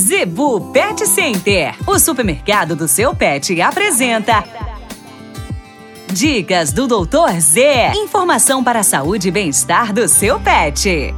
Zebu Pet Center, o supermercado do seu pet, apresenta. Dicas do Doutor Z. Informação para a saúde e bem-estar do seu pet.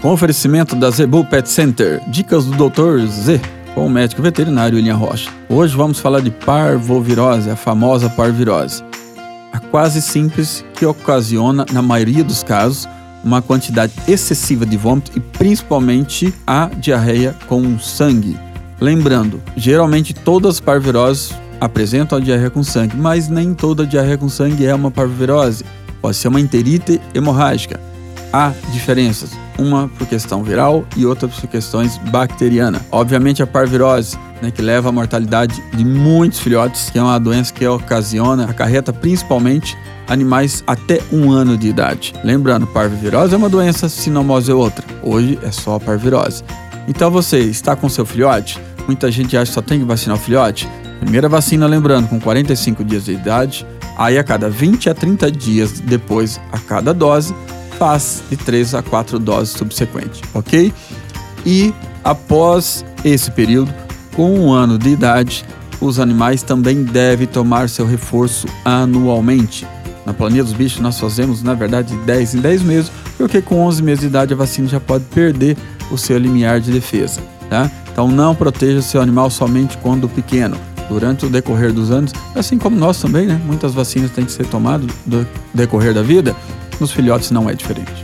Com oferecimento da Zebu Pet Center, dicas do Doutor Z, com o médico veterinário William Rocha. Hoje vamos falar de parvovirose, a famosa parvirose. A quase simples que ocasiona, na maioria dos casos, uma quantidade excessiva de vômito e principalmente a diarreia com sangue. Lembrando, geralmente todas as parviroses apresentam a diarreia com sangue, mas nem toda diarreia com sangue é uma parvovirose. Pode ser uma enterite hemorrágica. Há diferenças, uma por questão viral e outra por questões bacterianas. Obviamente a parvirose, né, que leva à mortalidade de muitos filhotes, que é uma doença que ocasiona, acarreta principalmente animais até um ano de idade. Lembrando, parvovirose é uma doença, sinomose é outra. Hoje é só a parvirose. Então você está com seu filhote? Muita gente acha que só tem que vacinar o filhote. Primeira vacina, lembrando, com 45 dias de idade. Aí a cada 20 a 30 dias depois, a cada dose, faz de 3 a 4 doses subsequentes, ok? E após esse período, com um ano de idade, os animais também devem tomar seu reforço anualmente. Na Planeta dos Bichos nós fazemos, na verdade, de 10 em 10 meses, porque com 11 meses de idade a vacina já pode perder o seu limiar de defesa. Tá? Então não proteja seu animal somente quando pequeno. Durante o decorrer dos anos, assim como nós também, né? Muitas vacinas têm que ser tomadas no decorrer da vida. Nos filhotes não é diferente.